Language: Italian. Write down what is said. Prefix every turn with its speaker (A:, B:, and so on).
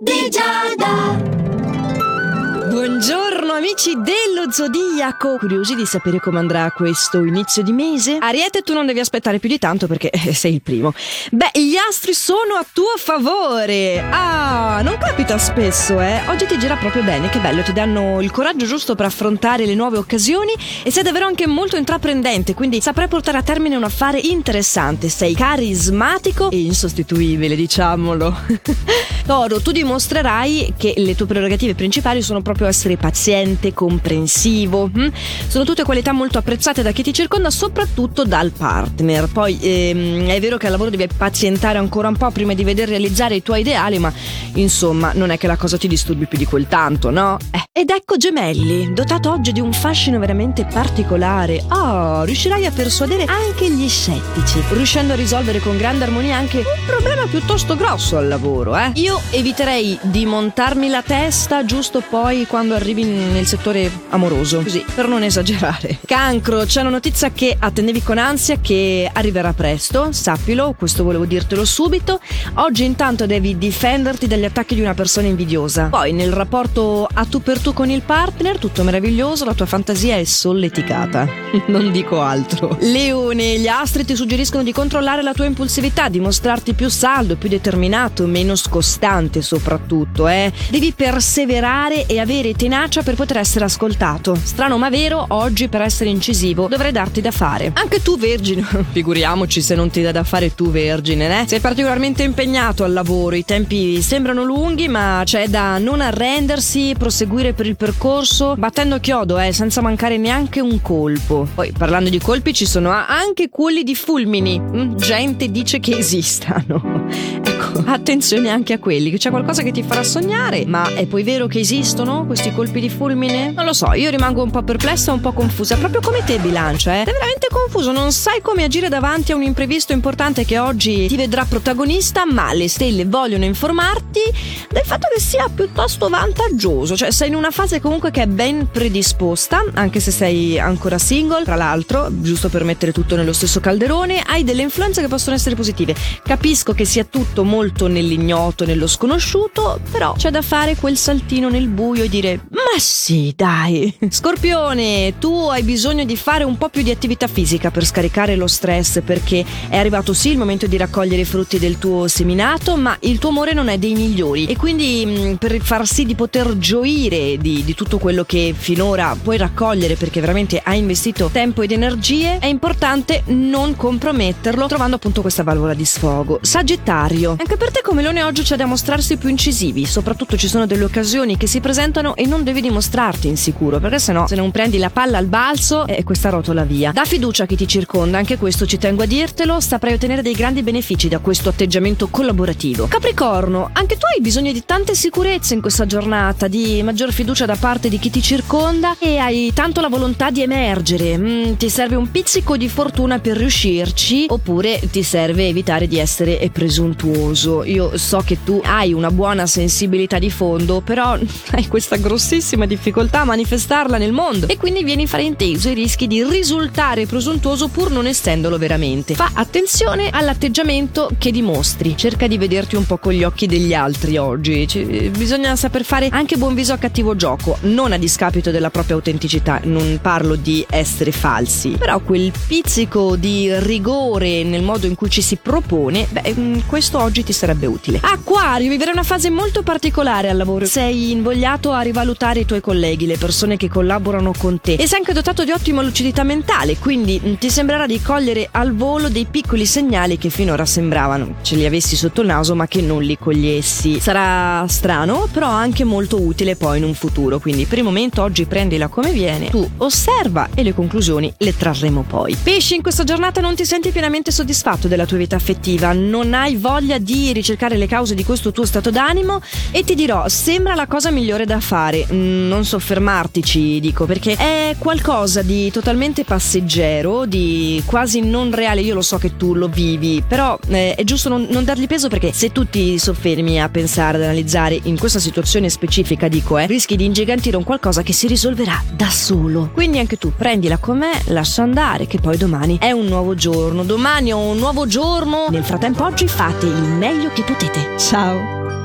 A: Dijada. Amici dello Zodiaco! Curiosi di sapere come andrà questo inizio di mese? Ariete, tu non devi aspettare più di tanto perché eh, sei il primo. Beh, gli astri sono a tuo favore! Ah, non capita spesso, eh? Oggi ti gira proprio bene, che bello, ti danno il coraggio giusto per affrontare le nuove occasioni e sei davvero anche molto intraprendente, quindi saprai portare a termine un affare interessante. Sei carismatico e insostituibile, diciamolo. Toro, tu dimostrerai che le tue prerogative principali sono proprio essere paziente, comprensivo. Hm? Sono tutte qualità molto apprezzate da chi ti circonda, soprattutto dal partner. Poi ehm, è vero che al lavoro devi pazientare ancora un po' prima di veder realizzare i tuoi ideali, ma insomma non è che la cosa ti disturbi più di quel tanto, no? Eh. Ed ecco Gemelli, dotato oggi di un fascino veramente particolare. Oh, riuscirai a persuadere anche gli scettici, riuscendo a risolvere con grande armonia anche un problema piuttosto grosso al lavoro, eh? Io eviterei di montarmi la testa giusto poi quando arrivi nel settore amoroso, così per non esagerare. Cancro, c'è una notizia che attendevi con ansia che arriverà presto, sappilo, questo volevo dirtelo subito. Oggi intanto devi difenderti dagli attacchi di una persona invidiosa. Poi nel rapporto a tu per tu con il partner, tutto meraviglioso, la tua fantasia è solleticata. non dico altro. Leone, gli astri ti suggeriscono di controllare la tua impulsività, di mostrarti più saldo, più determinato, meno scostante costante soprattutto, eh. Devi perseverare e avere tenacia per poter essere ascoltato. Strano ma vero, oggi per essere incisivo dovrei darti da fare. Anche tu vergine, figuriamoci se non ti dà da fare tu vergine, eh. Sei particolarmente impegnato al lavoro, i tempi sembrano lunghi ma c'è da non arrendersi, proseguire per il percorso, battendo chiodo, eh, senza mancare neanche un colpo. Poi parlando di colpi ci sono anche quelli di fulmini. Mm, gente dice che esistano. ecco, attenzione anche a quelli c'è qualcosa che ti farà sognare, ma è poi vero che esistono questi colpi di fulmine? Non lo so, io rimango un po' perplessa un po' confusa, proprio come te bilancia, eh? Sei veramente confuso, non sai come agire davanti a un imprevisto importante che oggi ti vedrà protagonista, ma le stelle vogliono informarti del fatto che sia piuttosto vantaggioso, cioè sei in una fase comunque che è ben predisposta, anche se sei ancora single, tra l'altro, giusto per mettere tutto nello stesso calderone, hai delle influenze che possono essere positive. Capisco che sia tutto molto nell'ignoto, nello sconosciuto, però c'è da fare quel saltino nel buio e dire ma sì, dai. Scorpione, tu hai bisogno di fare un po' più di attività fisica per scaricare lo stress perché è arrivato sì il momento di raccogliere i frutti del tuo seminato, ma il tuo amore non è dei migliori e quindi mm, per far sì di poter gioire di, di tutto quello che finora puoi raccogliere perché veramente hai investito tempo ed energie, è importante non comprometterlo trovando appunto questa valvola di sfogo. Sagittario, anche per te come leone oggi c'è da mostrarsi più incisivi, soprattutto ci sono delle occasioni che si presentano e non devi dimostrarti insicuro, perché sennò se non prendi la palla al balzo e questa rotola via. Da fiducia a chi ti circonda, anche questo ci tengo a dirtelo, saprai ottenere dei grandi benefici da questo atteggiamento collaborativo. Capricorno, anche tu hai bisogno di tante sicurezze in questa giornata, di maggior fiducia da parte di chi ti circonda e hai tanto la volontà di emergere. Mm, ti serve un pizzico di fortuna per riuscirci oppure ti serve evitare di essere presuntuoso. Io so che tu hai una buona sensibilità di fondo, però hai questa grossissima difficoltà a manifestarla nel mondo e quindi vieni frainteso e rischi di risultare presuntuoso pur non essendolo veramente. Fa attenzione all'atteggiamento che dimostri, cerca di vederti un po' con gli occhi degli altri oggi, Ci, bisogna saper fare anche buon viso a cattivo gioco, non a discapito della propria autenticità, non parlo di essere falsi, però quel pizzico di rigore nel modo in cui ci si propone, beh, mm, questo oggi ti sarebbe utile. Acqua Acquario, vivere una fase molto particolare al lavoro. Sei invogliato a rivalutare i tuoi colleghi, le persone che collaborano con te e sei anche dotato di ottima lucidità mentale, quindi mm, ti sembrerà di cogliere al volo dei piccoli segnali che finora sembravano ce li avessi sotto il naso ma che non li cogliessi. Sarà strano, però anche molto utile poi in un futuro, quindi per il momento oggi prendila come viene, tu osserva e le conclusioni le trarremo poi. Pesci, in questa giornata non ti senti pienamente soddisfatto della tua vita affettiva, non hai voglia di ricercare le cause di questo tuo stato d'animo e ti dirò, sembra la cosa migliore da fare. Mm, non soffermartici, dico, perché è qualcosa di totalmente passeggero, di quasi non reale. Io lo so che tu lo vivi, però eh, è giusto non, non, dargli peso perché se tu ti soffermi a pensare, ad analizzare in questa situazione specifica, dico, eh, rischi di ingigantire un qualcosa che si risolverà da solo. Quindi anche tu prendila con me, lascia andare, che poi domani è un nuovo giorno. Domani è un nuovo giorno. Nel frattempo oggi fate il meglio che potete. Ciao!